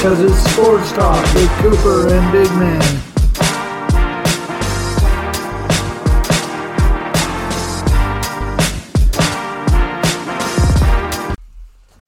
Because it's sports talk with Cooper and Big Man.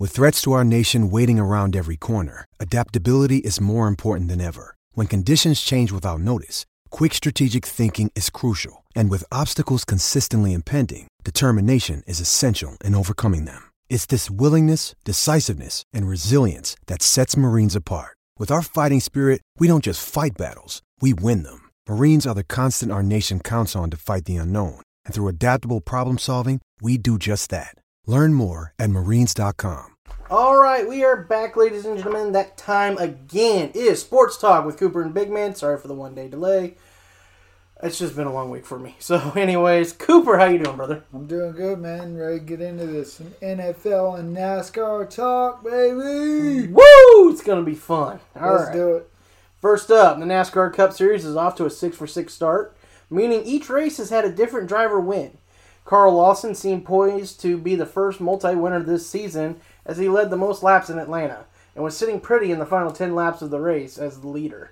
With threats to our nation waiting around every corner, adaptability is more important than ever. When conditions change without notice, quick strategic thinking is crucial. And with obstacles consistently impending, determination is essential in overcoming them. It's this willingness, decisiveness, and resilience that sets Marines apart. With our fighting spirit, we don't just fight battles, we win them. Marines are the constant our nation counts on to fight the unknown. And through adaptable problem solving, we do just that. Learn more at marines.com. All right, we are back, ladies and gentlemen. That time again is Sports Talk with Cooper and Big Man. Sorry for the one day delay. It's just been a long week for me. So, anyways, Cooper, how you doing, brother? I'm doing good, man. Ready to get into this Some NFL and NASCAR talk, baby. Woo! It's gonna be fun. All Let's right. do it. First up, the NASCAR Cup Series is off to a six for six start, meaning each race has had a different driver win. Carl Larson seemed poised to be the first multi-winner this season as he led the most laps in Atlanta and was sitting pretty in the final 10 laps of the race as the leader.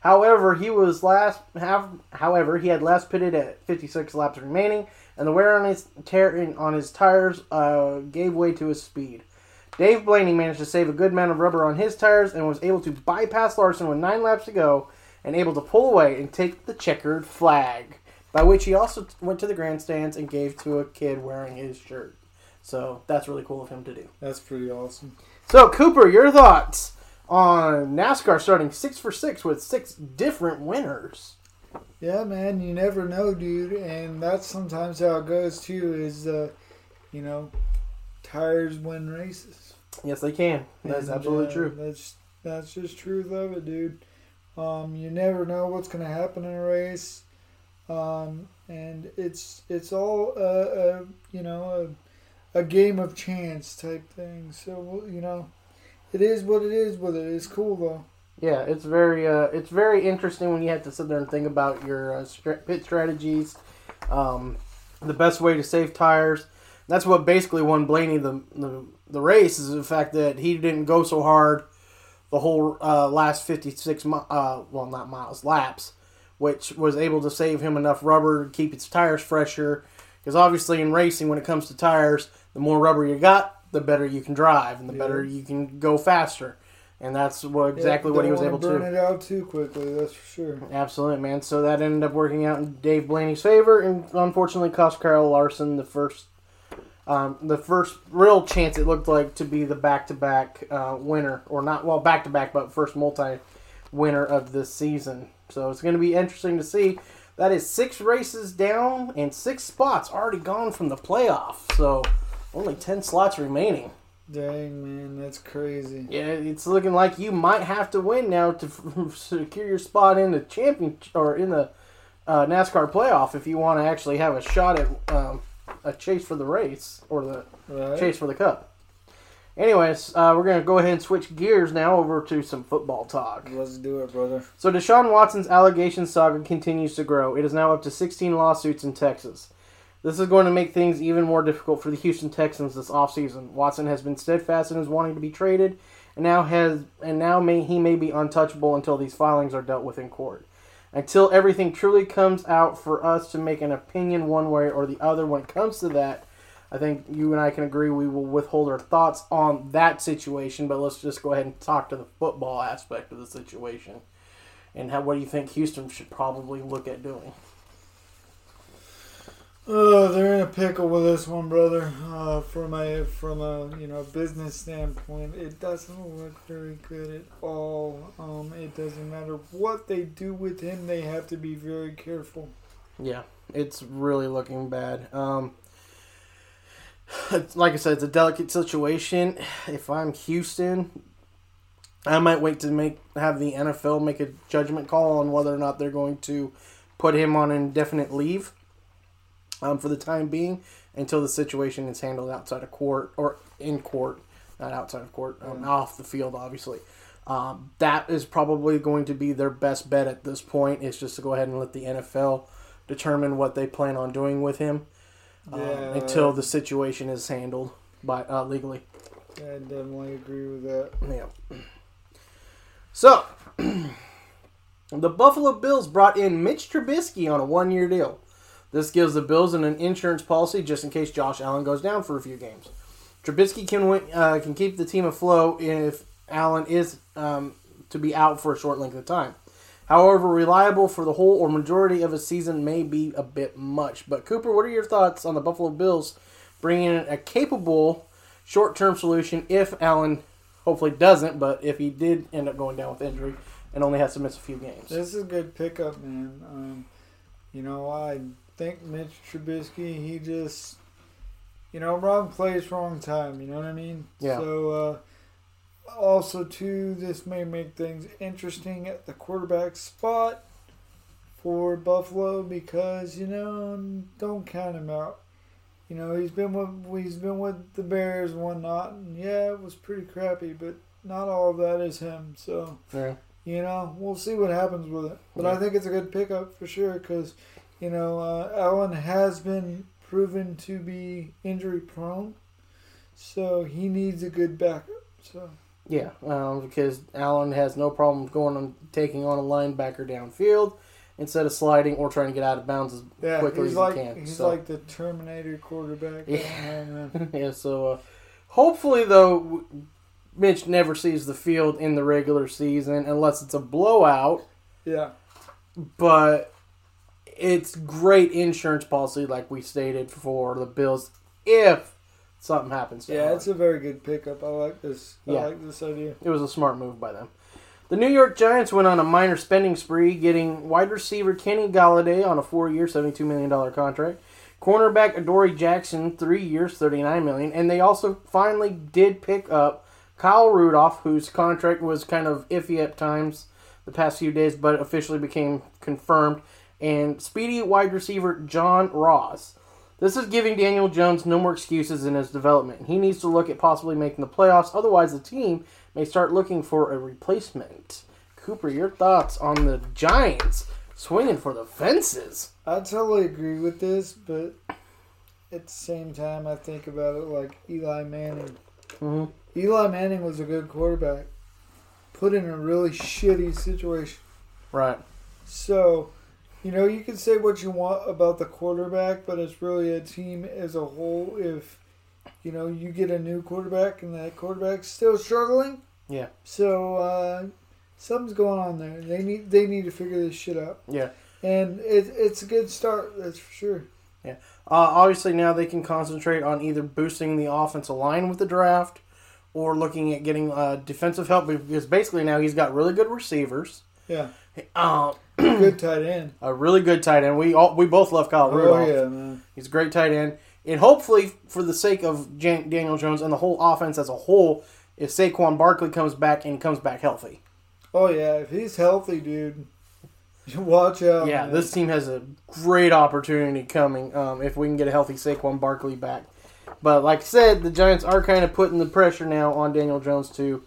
However, he was last have, however, he had last pitted at 56 laps remaining and the wear on his tear on his tires uh, gave way to his speed. Dave Blaney managed to save a good amount of rubber on his tires and was able to bypass Larson with nine laps to go and able to pull away and take the checkered flag, by which he also went to the grandstands and gave to a kid wearing his shirt. So that's really cool of him to do. That's pretty awesome. So Cooper, your thoughts on NASCAR starting six for six with six different winners? Yeah, man, you never know, dude, and that's sometimes how it goes too. Is uh, you know, tires win races. Yes, they can. That's And, absolutely uh, true. That's that's just truth of it, dude. Um, you never know what's gonna happen in a race, um, and it's it's all uh, uh, you know a, a game of chance type thing. So you know, it is what it is with it. It's cool though. Yeah, it's very uh, it's very interesting when you have to sit there and think about your uh, pit strategies, um, the best way to save tires. That's what basically won Blaney the, the the race is the fact that he didn't go so hard the whole uh, last fifty six mi- uh, well not miles laps, which was able to save him enough rubber to keep his tires fresher. Because obviously in racing, when it comes to tires, the more rubber you got, the better you can drive and the better you can go faster. And that's what exactly Yeah, what he was able wanna to. burn it out too quickly. That's for sure. Absolutely, man. So that ended up working out in Dave Blaney's favor, and unfortunately cost Carl Larson the first, um, the first real chance it looked like to be the back-to-back uh, winner, or not well back-to-back, but first multi-winner of this season. So it's going to be interesting to see. That is six races down and six spots already gone from the playoff. So only ten slots remaining. Dang man, that's crazy. Yeah, it's looking like you might have to win now to f- secure your spot in the champion or in the uh, NASCAR playoff if you want to actually have a shot at um, a chase for the race or the Right. chase for the cup. Anyways, uh, we're gonna go ahead and switch gears now over to some football talk. Let's do it, brother. So Deshaun Watson's allegation saga continues to grow. It is now up to 16 lawsuits in Texas. This is going to make things even more difficult for the Houston Texans this offseason. Watson has been steadfast in his wanting to be traded, and now has and now may he may be untouchable until these filings are dealt with in court. Until everything truly comes out for us to make an opinion one way or the other when it comes to that, I think you and I can agree we will withhold our thoughts on that situation, but let's just go ahead and talk to the football aspect of the situation. And how, what do you think Houston should probably look at doing? Oh, they're in a pickle with this one, brother. Uh, from a from a you know business standpoint, it doesn't look very good at all. Um, it doesn't matter what they do with him; they have to be very careful. Yeah, it's really looking bad. Um, like I said, it's a delicate situation. If I'm Houston, I might wait to make have the NFL make a judgment call on whether or not they're going to put him on indefinite leave um, for the time being until the situation is handled outside of court or in court, not outside of court, um, off the field, obviously. Um, that is probably going to be their best bet at this point. Is just to go ahead and let the NFL determine what they plan on doing with him um, Yeah. until the situation is handled by uh, legally. I definitely agree with that. Yeah. So, the Buffalo Bills brought in Mitch Trubisky on a one-year deal. This gives the Bills an insurance policy just in case Josh Allen goes down for a few games. Trubisky can win, uh, can keep the team afloat if Allen is um, to be out for a short length of time. However, reliable for the whole or majority of a season may be a bit much. But Cooper, what are your thoughts on the Buffalo Bills bringing in a capable short-term solution if Allen hopefully doesn't, but if he did end up going down with injury and only has to miss a few games? This is a good pickup, man. Um, you know, I think Mitch Trubisky, he just, you know, wrong place, wrong time. You know what I mean? Yeah. So, uh, also, too, this may make things interesting at the quarterback spot for Buffalo because, you know, don't count him out. You know, he's been with he's been with the Bears and whatnot, and yeah, it was pretty crappy, but not all of that is him. So, Yeah. you know, we'll see what happens with it. But I think it's a good pickup for sure because, you know, uh, Allen has been proven to be injury prone, so he needs a good backup. So Yeah, um, because Allen has no problem going and taking on a linebacker downfield instead of sliding or trying to get out of bounds as yeah, quickly as like he can. he's so. like the Terminator quarterback. Yeah. Yeah, so uh, hopefully though, w- Mitch never sees the field in the regular season unless it's a blowout. yeah, But it's great insurance policy, like we stated for the Bills, if something happens. To yeah, it's a very good pickup. I like this. I Yeah. like this idea. It was a smart move by them. The New York Giants went on a minor spending spree, getting wide receiver Kenny Golladay on a four-year, $72 million contract, cornerback Adoree Jackson, three years, 39 million, and they also finally did pick up Kyle Rudolph, whose contract was kind of iffy at times the past few days, but officially became confirmed, and speedy wide receiver John Ross. This is giving Daniel Jones no more excuses in his development. He needs to look at possibly making the playoffs, otherwise, the team may start looking for a replacement. Cooper, your thoughts on the Giants swinging for the fences? I totally agree with this, but at the same time, I think about it like Eli Manning. Mhm. Eli Manning was a good quarterback, put in a really shitty situation. Right. So, you know, you can say what you want about the quarterback, but it's really a team as a whole. If you know you get a new quarterback and that quarterback's still struggling, Yeah. so uh, something's going on there. They need they need to figure this shit out, Yeah. and it, it's a good start. That's for sure. Yeah. Uh, obviously, now they can concentrate on either boosting the offensive line with the draft or looking at getting uh, defensive help because basically now he's got really good receivers, Yeah, uh, good tight end. a really good tight end. We all we both love Kyle Rudolph. Oh yeah, man. He's a great tight end. And hopefully, for the sake of Jan- Daniel Jones and the whole offense as a whole, if Saquon Barkley comes back and comes back healthy. Oh yeah, if he's healthy, dude, watch out. yeah, man. this team has a great opportunity coming um, if we can get a healthy Saquon Barkley back. But like I said, the Giants are kind of putting the pressure now on Daniel Jones to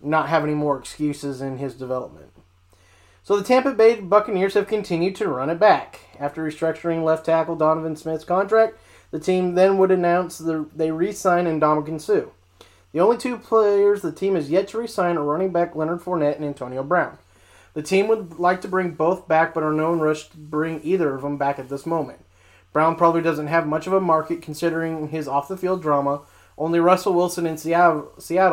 not have any more excuses in his development. So the Tampa Bay Buccaneers have continued to run it back. After restructuring left tackle Donovan Smith's contract, the team then would announce the, they re-sign Ndamukong Suh. The only two players the team has yet to re-sign are running back Leonard Fournette and Antonio Brown. The team would like to bring both back, but are no rush to bring either of them back at this moment. Brown probably doesn't have much of a market considering his off the field drama. Only Russell Wilson in Seattle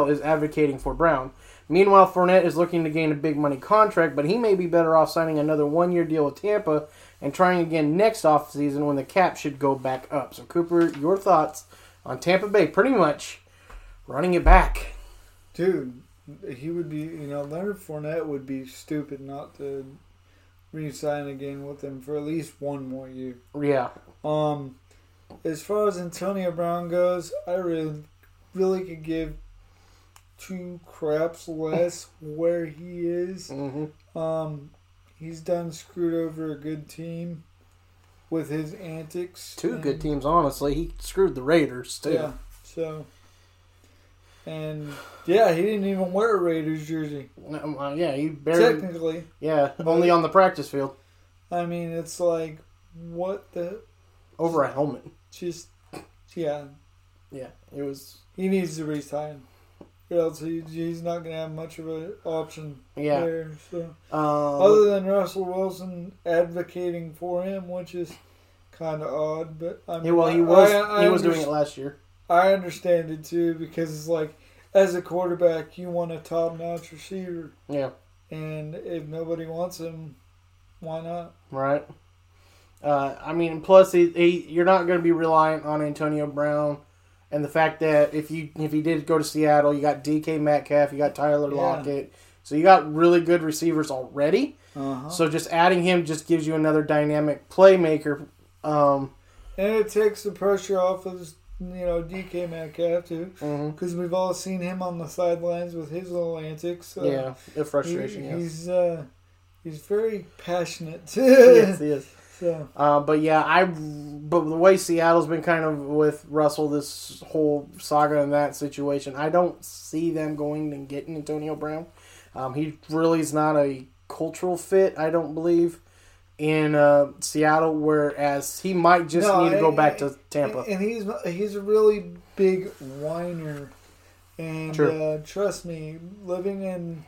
is advocating for Brown. Meanwhile, Fournette is looking to gain a big money contract, but he may be better off signing another one year deal with Tampa and trying again next offseason when the cap should go back up. So, Cooper, your thoughts on Tampa Bay pretty much running it back. Dude, he would be, you know, Leonard Fournette would be stupid not to re-sign again with him for at least one more year. Yeah. Um, as far as Antonio Brown goes, I really, really could give two craps less where he is. Mm-hmm. Um, he's done screwed over a good team with his antics. Two and- good teams, honestly. He screwed the Raiders, too. Yeah. So. And yeah, he didn't even wear a Raiders jersey. Yeah, he barely. Technically, Yeah, only on the practice field. I mean, it's like what the Over a helmet. just yeah. Yeah, it was. He needs to resign, else he, he's not gonna have much of an option Yeah. there. So Um, other than Russell Wilson advocating for him, which is kind of odd, but I mean, yeah, well, he was I, I he was doing it last year. I understand it too because it's like as a quarterback, you want a top notch receiver, Yeah, and if nobody wants him, why not? right. Uh, I mean, plus he, he, you're not going to be reliant on Antonio Brown, and the fact that if you if he did go to Seattle, you got DK Metcalf, you got Tyler Yeah. Lockett, so you got really good receivers already. Uh-huh. So just adding him just gives you another dynamic playmaker. Um, And it takes the pressure off of you know DK Metcalf too, because we've all seen him on the sidelines with his little antics. So yeah, the he- frustration. he's uh, he's very passionate. yes, he is. So Uh, but yeah, I but the way Seattle's been kind of with Russell this whole saga and that situation, I don't see them going and getting Antonio Brown. Um, he really is not a cultural fit, I don't believe, in uh, Seattle. Whereas he might just No, need to go and- back to Tampa. and he's he's a really big whiner, and True. uh, trust me, living in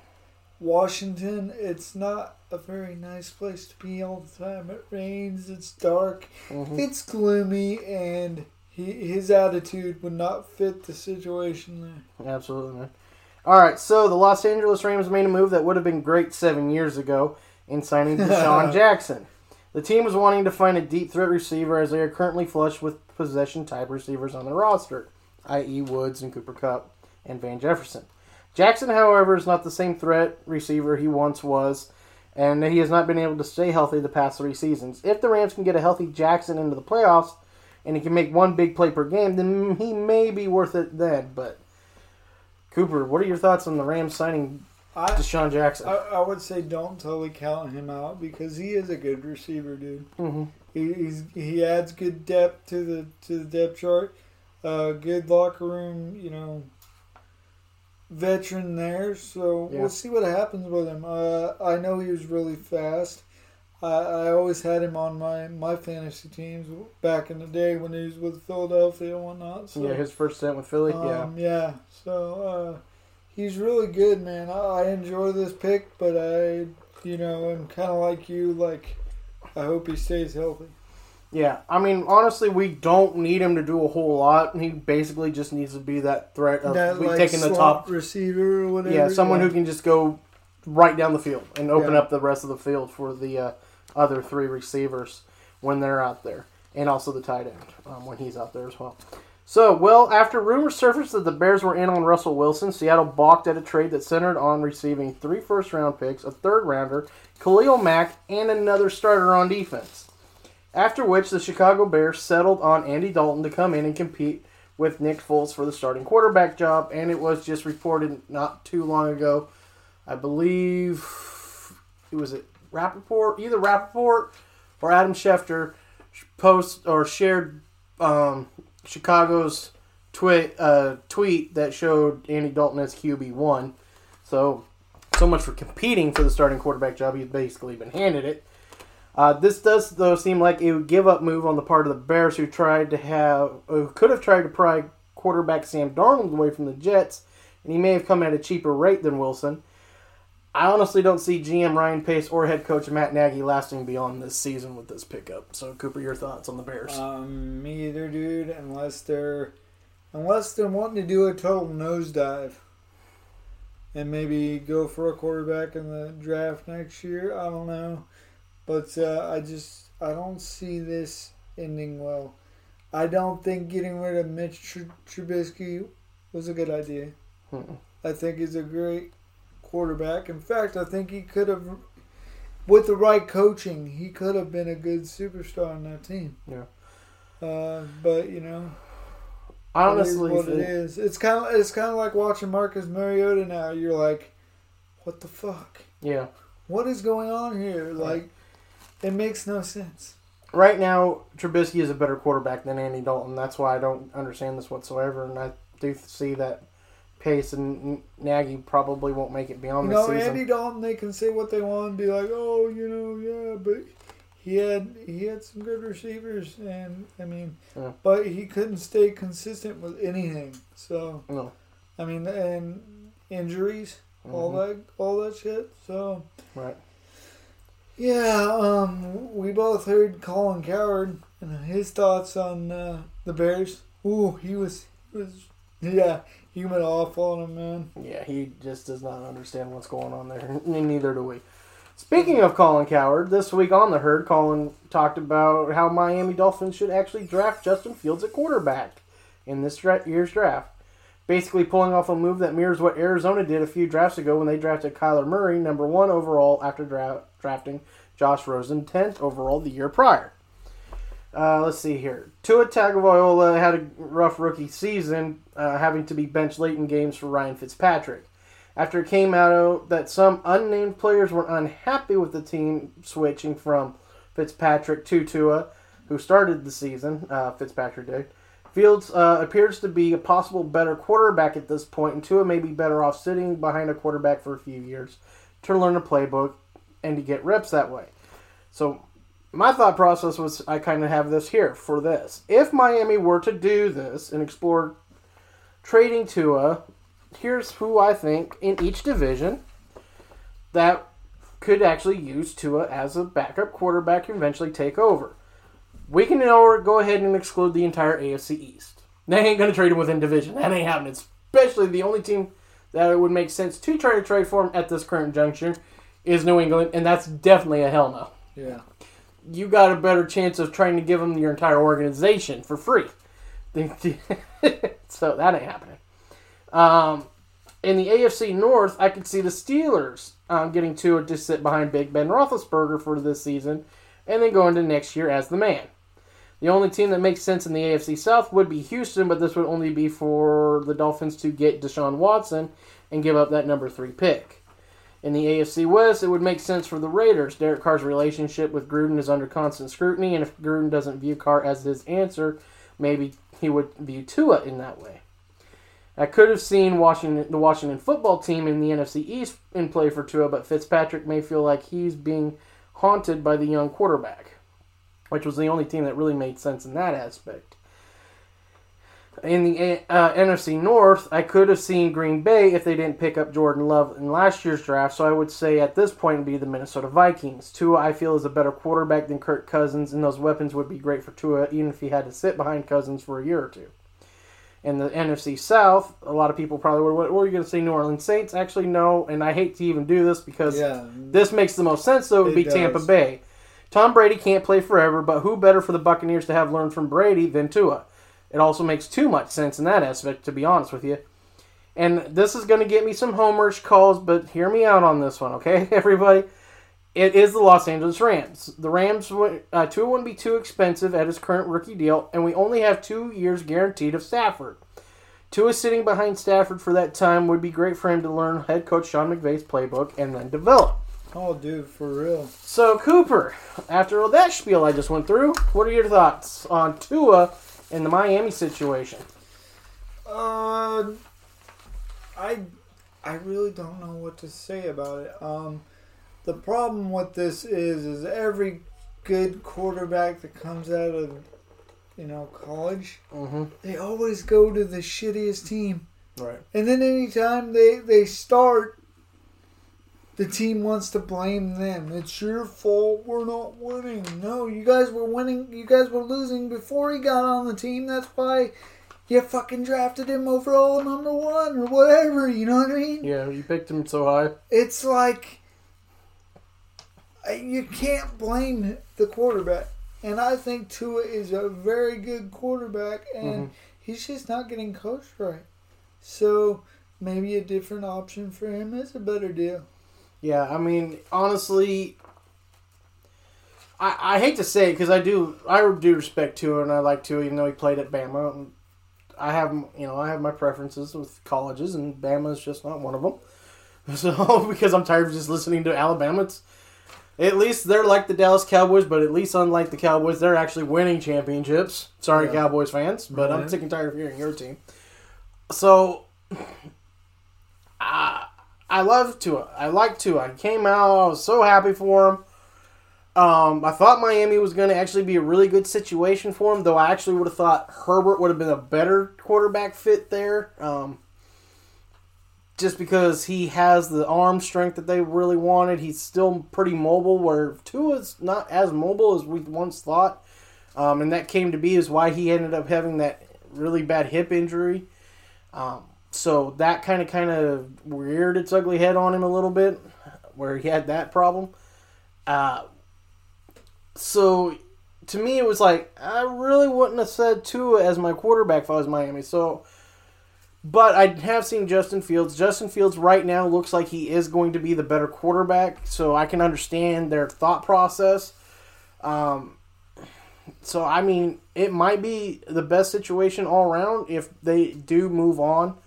Washington, it's not a very nice place to be all the time. It rains, it's dark, Mhm. it's gloomy, and he, his attitude would not fit the situation there. Absolutely, man. All right, so the Los Angeles Rams made a move that would have been great seven years ago in signing DeSean Jackson. The team was wanting to find a deep threat receiver as they are currently flush with possession type receivers on their roster, i.e., Woods and Cooper Kupp and Van Jefferson. Jackson, however, is not the same threat receiver he once was, and he has not been able to stay healthy the past three seasons. If the Rams can get a healthy Jackson into the playoffs and he can make one big play per game, then he may be worth it then, but. Cooper, what are your thoughts on the Rams signing I, DeSean Jackson? I, I would say don't totally count him out because he is a good receiver, dude. Mhm. He he's, he adds good depth to the to the depth chart. Uh, good locker room, you know, veteran there. So Yeah. we'll see what happens with him. Uh, I know he was really fast. I, I always had him on my, my fantasy teams back in the day when he was with Philadelphia and whatnot. So yeah, his first stint with Philly. yeah, um, yeah. So uh, he's really good, man. I, I enjoy this pick, but I, you know, I'm kind of like you. Like, I hope he stays healthy. Yeah. I mean, honestly, we don't need him to do a whole lot. He basically just needs to be that threat of that like taking the top. receiver or whatever. Yeah, someone who can just go right down the field and open Yeah. up the rest of the field for the uh, other three receivers when they're out there, and also the tight end um, when he's out there as well. So, well, after rumors surfaced that the Bears were in on Russell Wilson, Seattle balked at a trade that centered on receiving three first round picks, a third rounder, Khalil Mack, and another starter on defense. After which, the Chicago Bears settled on Andy Dalton to come in and compete with Nick Foles for the starting quarterback job, and it was just reported not too long ago. I believe it was it Rapoport, either Rapoport or Adam Schefter post or shared um, Chicago's tweet uh, tweet that showed Andy Dalton as QB one. So so much for competing for the starting quarterback job. He's basically been handed it. Uh, this does though seem like a give up move on the part of the Bears, who tried to have, who could have tried to pry quarterback Sam Darnold away from the Jets, and he may have come at a cheaper rate than Wilson. I honestly don't see GM Ryan Pace or head coach Matt Nagy lasting beyond this season with this pickup. So, Cooper, your thoughts on the Bears? Um, me either, dude. Unless they're, unless they're wanting to do a total nosedive, and maybe go for a quarterback in the draft next year. I don't know, but uh, I just I don't see this ending well. I don't think getting rid of Mitch Tr- Trubisky was a good idea. I think he's a great quarterback. In fact, I think he could have, with the right coaching, he could have been a good superstar on that team. Yeah. Uh, but you know, it honestly what it think, is. It's kind of it's kind of like watching Marcus Mariota now. You're like, what the fuck? yeah. What is going on here? Like, it makes no sense. Right now, Trubisky is a better quarterback than Andy Dalton. That's why I don't understand this whatsoever, and I do see that Pace and Nagy probably won't make it beyond You the know, season. Andy Dalton, they can say what they want and be like, oh, you know, yeah, but he had he had some good receivers, and I mean, Yeah. but he couldn't stay consistent with anything. So No. I mean, and injuries, all Mm-hmm. that, all that shit. So Right. Yeah, um, we both heard Colin Cowherd and his thoughts on uh, the Bears. Ooh, he was, he was, yeah, he went off on him, man. Yeah, he just does not understand what's going on there. Neither do we. Speaking of Colin Cowherd, this week on the herd, Colin talked about how Miami Dolphins should actually draft Justin Fields at quarterback in this year's draft. Basically, pulling off a move that mirrors what Arizona did a few drafts ago when they drafted Kyler Murray, number one overall, after dra- drafting Josh Rosen, 10th overall the year prior. Uh, let's see here. Tua Tagovailoa had a rough rookie season, uh, having to be benched late in games for Ryan Fitzpatrick. After it came out that some unnamed players were unhappy with the team switching from Fitzpatrick to Tua, who started the season, uh, Fitzpatrick did. Fields uh, appears to be a possible better quarterback at this point, and Tua may be better off sitting behind a quarterback for a few years to learn a playbook and to get reps that way. So my thought process was I kind of have this here for this. If Miami were to do this and explore trading Tua, here's who I think in each division that could actually use Tua as a backup quarterback and eventually take over. We can go ahead and exclude the entire AFC East. They ain't going to trade him within division. That ain't happening. Especially the only team that it would make sense to try to trade for him at this current juncture is New England, and that's definitely a hell no Yeah. you got a better chance of trying to give them your entire organization for free. so that ain't happening. Um, in the AFC North, I could see the Steelers um, getting Tua to sit behind Big Ben Roethlisberger for this season, and then go into next year as the man. The only team that makes sense in the AFC South would be Houston, but this would only be for the Dolphins to get Deshaun Watson and give up that number three pick. In the AFC West, it would make sense for the Raiders. Derek Carr's relationship with Gruden is under constant scrutiny, and if Gruden doesn't view Carr as his answer, maybe he would view Tua in that way. I could have seen Washington, the Washington football team in the NFC East in play for Tua, but Fitzpatrick may feel like he's being haunted by the young quarterback, which was the only team that really made sense in that aspect. In the uh, NFC North, I could have seen Green Bay if they didn't pick up Jordan Love in last year's draft. So I would say at this point it'd be the Minnesota Vikings. Tua, I feel, is a better quarterback than Kirk Cousins, and those weapons would be great for Tua, even if he had to sit behind Cousins for a year or two. In the NFC South, a lot of people probably would. What, are you going to say, New Orleans Saints? Actually, no, and I hate to even do this because Yeah. this makes the most sense. so it would It be Tampa. Bay. Tom Brady can't play forever, but who better for the Buccaneers to have learned from Brady than Tua? It also makes too much sense in that aspect, to be honest with you. And this is going to get me some homerish calls, but hear me out on this one, okay, everybody? It is the Los Angeles Rams. The Rams, uh, Tua wouldn't be too expensive at his current rookie deal, and we only have two years guaranteed of Stafford. Tua sitting behind Stafford for that time would be great for him to learn head coach Sean McVay's playbook and then develop. Oh, dude, for real. So, Cooper, after all that spiel I just went through, what are your thoughts on Tua and the Miami situation? Uh, I I really don't know what to say about it. Um, the problem with this is, is every good quarterback that comes out of, you know, college, Mm-hmm. they always go to the shittiest team, Right. and then anytime they they start, the team wants to blame them. It's your fault. We're not winning. No, you guys were winning. You guys were losing before he got on the team. That's why you fucking drafted him overall number one or whatever. You know what I mean? Yeah, you picked him so high. It's like uh, you can't blame the quarterback. And I think Tua is a very good quarterback, and he's just not getting coached right. So maybe a different option for him is a better deal. Yeah, I mean, honestly, I, I hate to say it because I do I do respect Tua and I like Tua even though he played at Bama. I have you know I have my preferences with colleges and Bama is just not one of them. So because I'm tired of just listening to Alabama, it's, at least they're like the Dallas Cowboys, but at least unlike the Cowboys, they're actually winning championships. Sorry, Yeah. Cowboys fans, but I'm sick and tired of hearing your team. So I I love Tua. I like Tua. I came out. I was so happy for him. Um, I thought Miami was going to actually be a really good situation for him, though I actually would have thought Herbert would have been a better quarterback fit there. Um, just because he has the arm strength that they really wanted. He's still pretty mobile, where Tua's not as mobile as we once thought. Um, and that came to be is why he ended up having that really bad hip injury. Um, so that kind of kind of reared its ugly head on him a little bit, where he had that problem. Uh, so to me, it was like I really wouldn't have said Tua as my quarterback if I was Miami. So, but I have seen Justin Fields. Justin Fields right now looks like he is going to be the better quarterback. So I can understand their thought process. Um, so I mean, it might be the best situation all around if they do move on.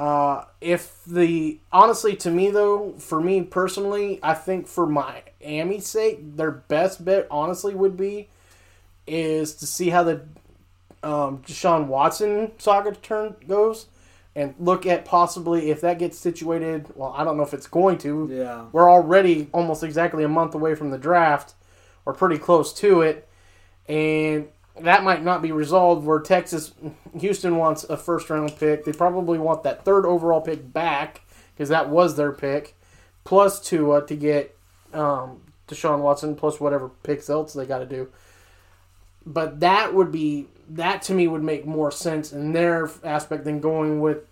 Uh, if the honestly to me though, for me personally, I think for Miami's sake, their best bet honestly would be is to see how the um, Deshaun Watson saga turn goes, and look at possibly if that gets situated. Well, I don't know if it's going to. Yeah. We're already almost exactly a month away from the draft, or pretty close to it, and that might not be resolved. Where Texas, Houston wants a first round pick. They probably want that third overall pick back because that was their pick, plus Tua to get um, Deshaun Watson, plus whatever picks else they got to do. But that would be that to me would make more sense in their aspect than going with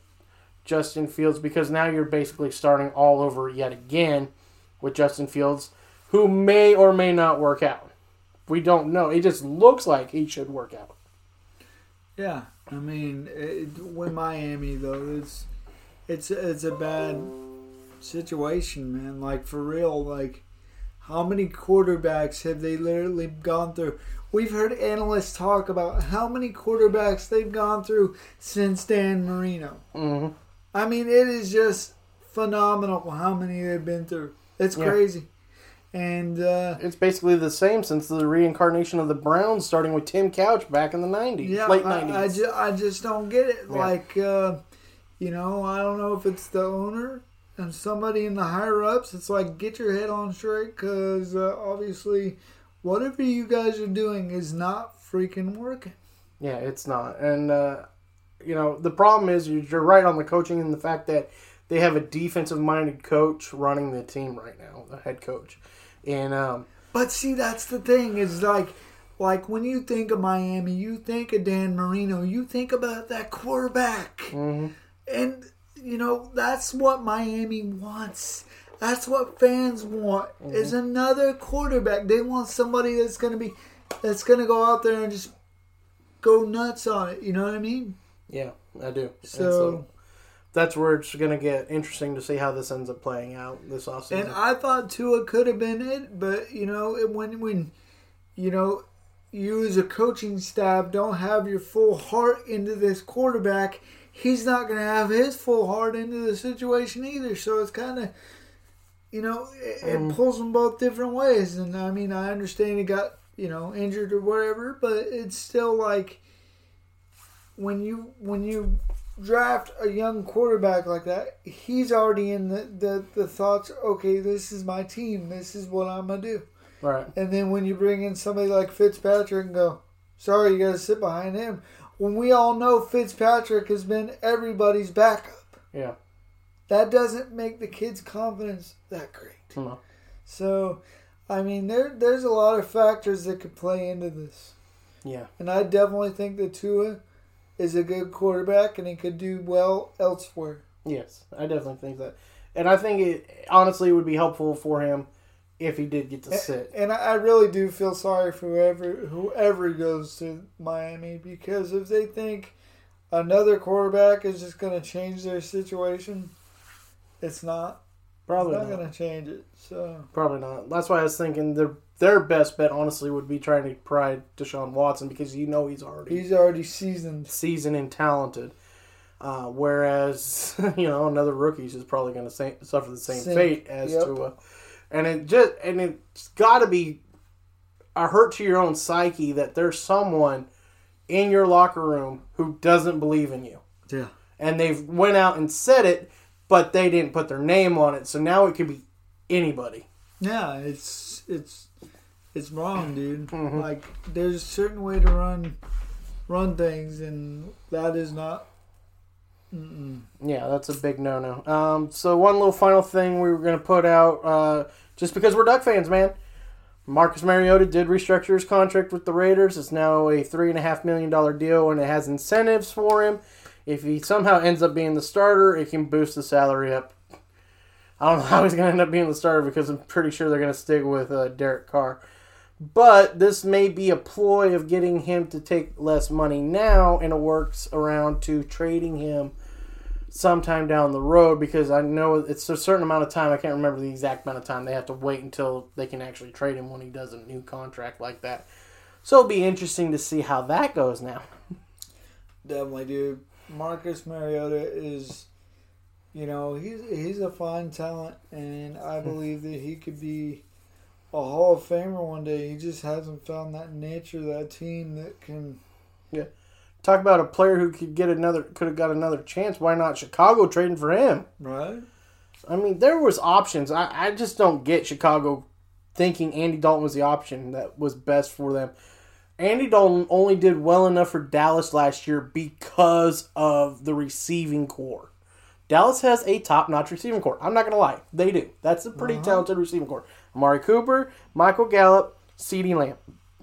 Justin Fields because now you're basically starting all over yet again with Justin Fields, who may or may not work out. We don't know. It just looks like he should work out. Yeah, I mean, it, with Miami though, it's it's it's a bad situation, man. Like for real, like how many quarterbacks have they literally gone through? We've heard analysts talk about how many quarterbacks they've gone through since Dan Marino. Mm-hmm. I mean, it is just phenomenal how many they've been through. It's Yeah. crazy, and uh, It's basically the same since the reincarnation of the Browns, starting with Tim Couch back in the '90s, Yeah, late I, '90s. I, ju- I just don't get it. Yeah. Like, uh, you know, I don't know if it's the owner and somebody in the higher ups. It's like, get your head on straight because uh, obviously, whatever you guys are doing is not freaking working. Yeah, it's not. And, uh, you know, the problem is you're right on the coaching and the fact that they have a defensive minded coach running the team right now, the head coach. And, um, But see, that's the thing is like, like when you think of Miami, you think of Dan Marino, you think about that quarterback, mhm. and you know that's what Miami wants. That's what fans want is another quarterback. They want somebody that's gonna be, that's gonna go out there and just go nuts on it. You know what I mean? yeah, I do. So- that's where it's going to get interesting to see how this ends up playing out this offseason. And I thought Tua could have been it, but you know, when when you know you as a coaching staff don't have your full heart into this quarterback, he's not going to have his full heart into the situation either. So it's kind of you know it, it mm. pulls them both different ways. And I mean, I understand he got you know injured or whatever, but it's still like when you when you draft a young quarterback like that, he's already in the, the, the thoughts, okay, this is my team, this is what I'm gonna do. right. And then when you bring in somebody like Fitzpatrick and go, sorry, you gotta sit behind him. When we all know Fitzpatrick has been everybody's backup. Yeah. that doesn't make the kid's confidence that great. No. So, I mean, there there's a lot of factors that could play into this, Yeah. and I definitely think that Tua is a good quarterback and he could do well elsewhere. Yes, I definitely think that, and I think it honestly would be helpful for him if he did get to sit. And I really do feel sorry for whoever whoever goes to Miami because if they think another quarterback is just going to change their situation, it's not. Probably it's not not. going to change it. So Probably not. That's why I was thinking their their best bet, honestly, would be trying to pry Deshaun Watson because you know he's already he's already seasoned. seasoned and talented. Uh, whereas you know another rookie's is probably going to suffer the same Same. fate as Yep. Tua, and it just and it's got to be a hurt to your own psyche that there's someone in your locker room who doesn't believe in you, Yeah. and they've went out and said it, but they didn't put their name on it, so now it could be anybody. Yeah, it's it's it's wrong, dude. Mm-hmm. Like there's a certain way to run run things, and that is not. Yeah, that's a big no no. Um, so one little final thing we were gonna put out, uh, just because we're Duck fans, man. Marcus Mariota did restructure his contract with the Raiders. It's now a three and a half million dollar deal, and it has incentives for him. If he somehow ends up being the starter, it can boost the salary up. I don't know how he's gonna end up being the starter because I'm pretty sure they're gonna stick with uh, Derek Carr. But this may be a ploy of getting him to take less money now, and it works around to trading him sometime down the road because I know it's a certain amount of time. I can't remember the exact amount of time they have to wait until they can actually trade him when he does a new contract like that. So it'll be interesting to see how that goes now. Definitely, dude. Marcus Mariota is, you know, he's he's a fine talent, and I hmm. believe that he could be a Hall of Famer one day. He just hasn't found that niche or that team that can. Yeah, talk about a player who could get another, could have got another chance. Why not Chicago trading for him? Right. I mean, there was options. I, I just don't get Chicago thinking Andy Dalton was the option that was best for them. Andy Dalton only did well enough for Dallas last year because of the receiving corps. Dallas has a top-notch receiving corps. I'm not gonna lie, they do. That's a pretty uh-huh. talented receiving corps. Amari Cooper, Michael Gallup, CeeDee Lamb.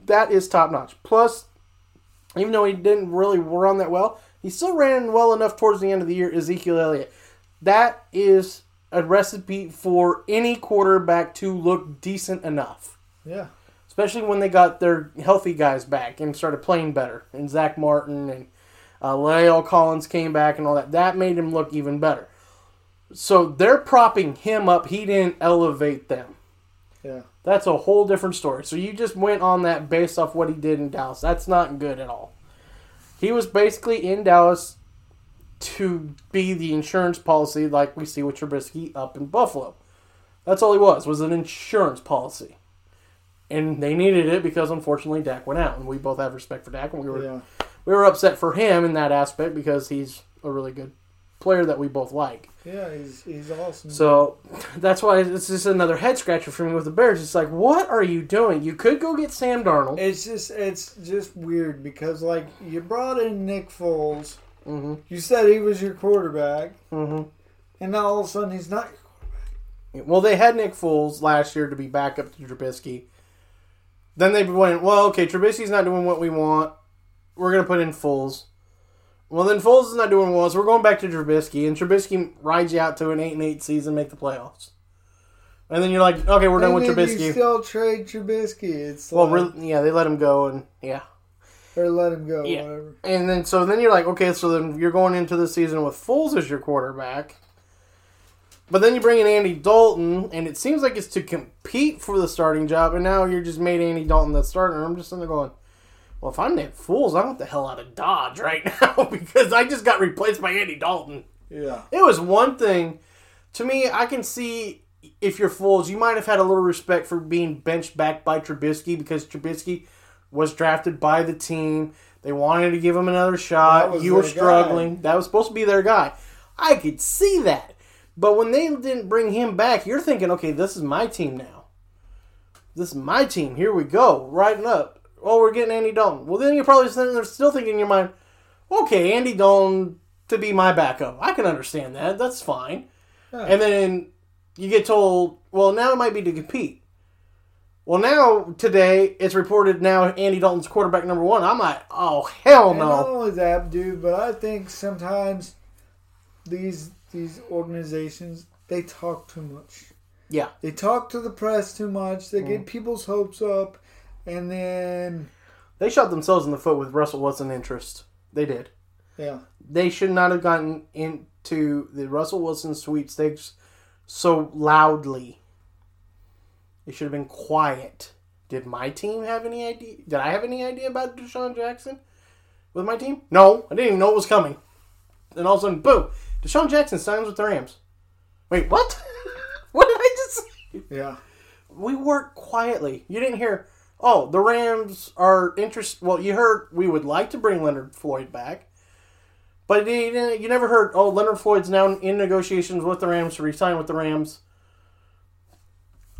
That is top-notch. Plus, even though he didn't really run that well, he still ran well enough towards the end of the year. Ezekiel Elliott. That is a recipe for any quarterback to look decent enough Yeah. especially when they got their healthy guys back and started playing better. And Zack Martin and uh, La'el Collins came back and all that. That made him look even better. So they're propping him up. He didn't elevate them. Yeah. That's a whole different story. So you just went on that based off what he did in Dallas. That's not good at all. He was basically in Dallas to be the insurance policy like we see with Trubisky up in Buffalo. That's all he was, was an insurance policy. And they needed it because unfortunately Dak went out. And we both have respect for Dak and we were Yeah. we were upset for him in that aspect because he's a really good player that we both like. Yeah. He's he's awesome. So that's why it's just another head scratcher for me with the Bears. It's like, what are you doing? You could go get Sam Darnold. It's just it's just weird because like you brought in Nick Foles, Mhm. you said he was your quarterback, Mhm. and now all of a sudden he's not. Well, they had Nick Foles last year to be backup to Trubisky. Then they went, well, okay, Trubisky's not doing what we want. We're going to put in Foles. Well, then Foles is not doing well, so we're going back to Trubisky, and Trubisky rides you out to an eight and eight season, make the playoffs. And then you're like, okay, we're done with then You Trubisky. still trade Trubisky. It's well, like, yeah, they let him go, and yeah. or let him go. Yeah. Whatever. And then so then you're like, okay, so then you're going into the season with Foles as your quarterback. But then you bring in Andy Dalton, and it seems like it's to compete for the starting job, and now you're just made Andy Dalton the starter. I'm just sitting there going, well, if I'm Nick Foles, I want the hell out of Dodge right now because I just got replaced by Andy Dalton. Yeah. It was one thing. To me, I can see if you're Foles, you might have had a little respect for being benched back by Trubisky because Trubisky was drafted by the team. They wanted to give him another shot. You were their guy. struggling. That was supposed to be their guy. I could see that. But when they didn't bring him back, you're thinking, okay, this is my team now. This is my team. Here we go. Riding up. Oh, we're getting Andy Dalton. Well, then you're probably sitting there still thinking in your mind, okay, Andy Dalton to be my backup. I can understand that. That's fine. And then you get told, well, now it might be to compete. Well, now today it's reported now Andy Dalton's quarterback number one. I'm like, oh hell And not no. only that, dude, but I think sometimes these these organizations they talk too much. Yeah, They talk to the press too much. They Mm. get people's hopes up, and then they shot themselves in the foot with Russell Wilson interest. They did. yeah, They should not have gotten into the Russell Wilson sweepstakes so loudly. They should have been quiet. Did my team have any idea? Did I have any idea about DeSean Jackson with my team? No, I didn't even know it was coming. And all of a sudden, boom! DeSean Jackson signs with the Rams. Wait, what? what did I just say? yeah. we worked quietly. You didn't hear, oh, the Rams are interested. Well, you heard we would like to bring Leonard Floyd back, but you, never heard, oh, Leonard Floyd's now in negotiations with the Rams to resign with the Rams.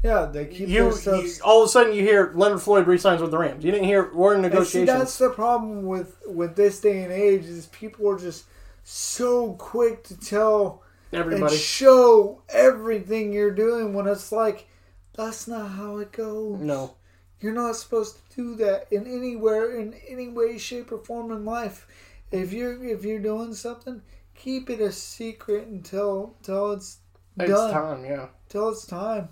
Yeah, they keep You, you all of a sudden you hear Leonard Floyd resigns with the Rams. You didn't hear we're in And see, negotiations. that's the problem with with this day and age is people are just so quick to tell Everybody, and show everything you're doing when it's like that's not how it goes. no, You're not supposed to do that in anywhere, in any way, shape, or form in life. If you're if you're doing something, keep it a secret until until it's it's done. time. Yeah, Till it's time.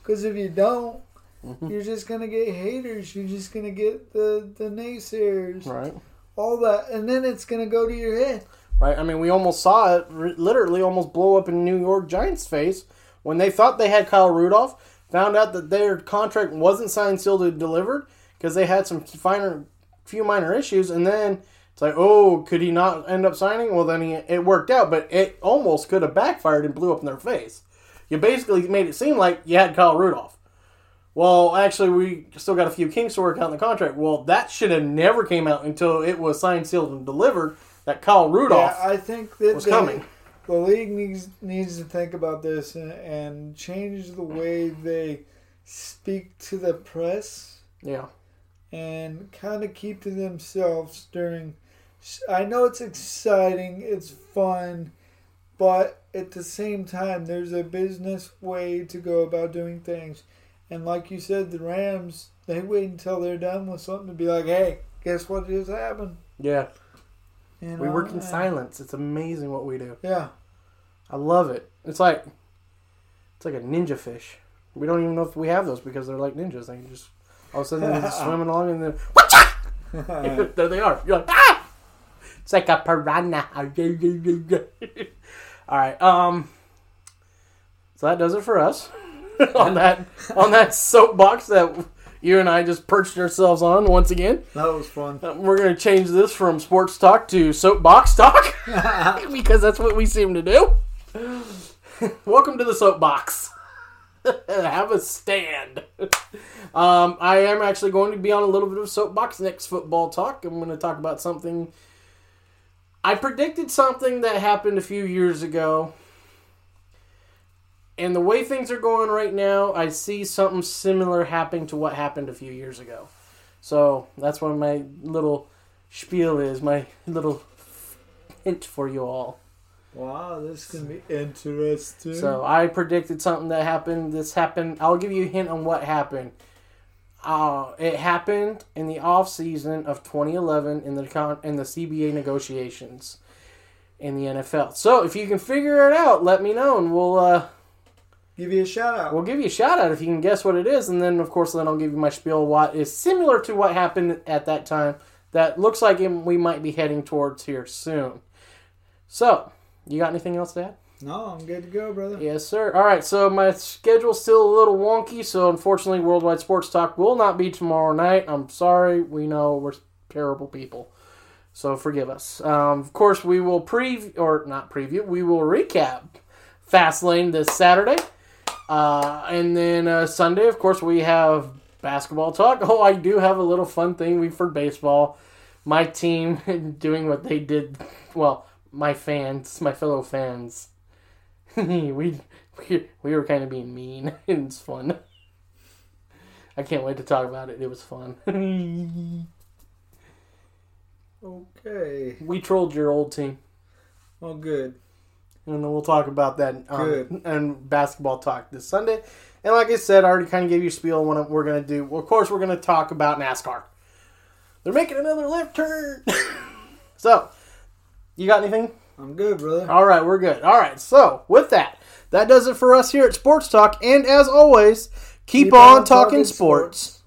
Because if you don't, Mm-hmm. you're just gonna get haters. You're just gonna get the the naysayers, right, all that, and then it's gonna go to your head. right. I mean, we almost saw it, literally, almost blow up in New York Giants' face when they thought they had Kyle Rudolph. Found out that their contract wasn't signed, sealed, and delivered because they had some finer, few minor issues, and then it's like, oh, could he not end up signing? Well, then he, it worked out, but it almost could have backfired and blew up in their face. You basically made it seem like you had Kyle Rudolph. Well, actually, we still got a few kinks to work out in the contract. Well, that should have never came out until it was signed, sealed, and delivered. That Kyle Rudolph. Yeah, I think that was the, coming. The league needs needs to think about this and, and change the way they speak to the press yeah, and kind of keep to themselves during. I know it's exciting, it's fun, but at the same time, there's a business way to go about doing things. And like you said, the Rams, they wait until they're done with something to be like, hey, guess what just happened? yeah. You We work in silence. It's amazing what we do. Yeah. I love it. It's like it's like a ninja fish. We don't even know if we have those because they're like ninjas. They can just all of a sudden they're just swimming along and then Whatcha! there they are. You're like ah! It's like a piranha. all right. Um. So that does it for us on that on that soapbox that you and I just perched ourselves on once again. That was fun. Uh, We're going to change this from sports talk to soapbox talk because that's what we seem to do. Welcome to the soapbox. Have a stand. Um, I am actually going to be on a little bit of soapbox next football talk. I'm going to talk about something. I predicted something that happened a few years ago. And the way things are going right now, I see something similar happening to what happened a few years ago. So that's what my little spiel is, my little hint for you all. Wow, this can be interesting. So I predicted something that happened. This happened. I'll give you a hint on what happened. Uh, it happened in the off season of 2011 in the con- in the CBA negotiations in the NFL. So if you can figure it out, let me know, and we'll uh, give you a shout out. we'll give you a shout out if you can guess what it is, and then of course then I'll give you my spiel. What is similar to what happened at that time? That looks like we might be heading towards here soon. So, you got anything else to add? no, I'm good to go, brother. Yes, sir. All right, so my schedule's still a little wonky, so unfortunately, Worldwide Sports Talk will not be tomorrow night. I'm sorry. We know we're terrible people, so forgive us. Um, of course, we will preview, or not preview, we will recap Fastlane this Saturday. Uh, and then uh, Sunday, of course, we have basketball talk. Oh, I do have a little fun thing we for baseball. My team doing what they did. Well, my fans, my fellow fans, we, we we were kind of being mean. it's fun. I can't wait to talk about it. It was fun. Okay. we trolled your old team. Well, good. And then we'll talk about that um, and basketball talk this Sunday. And like I said, I already kind of gave you a spiel on what we're going to do. Well, of course, we're going to talk about NASCAR. They're making another left turn. so, you got anything? I'm good, brother. All right, we're good. All right, so with that, that does it for us here at Sports Talk. And as always, keep, on, talking, sports.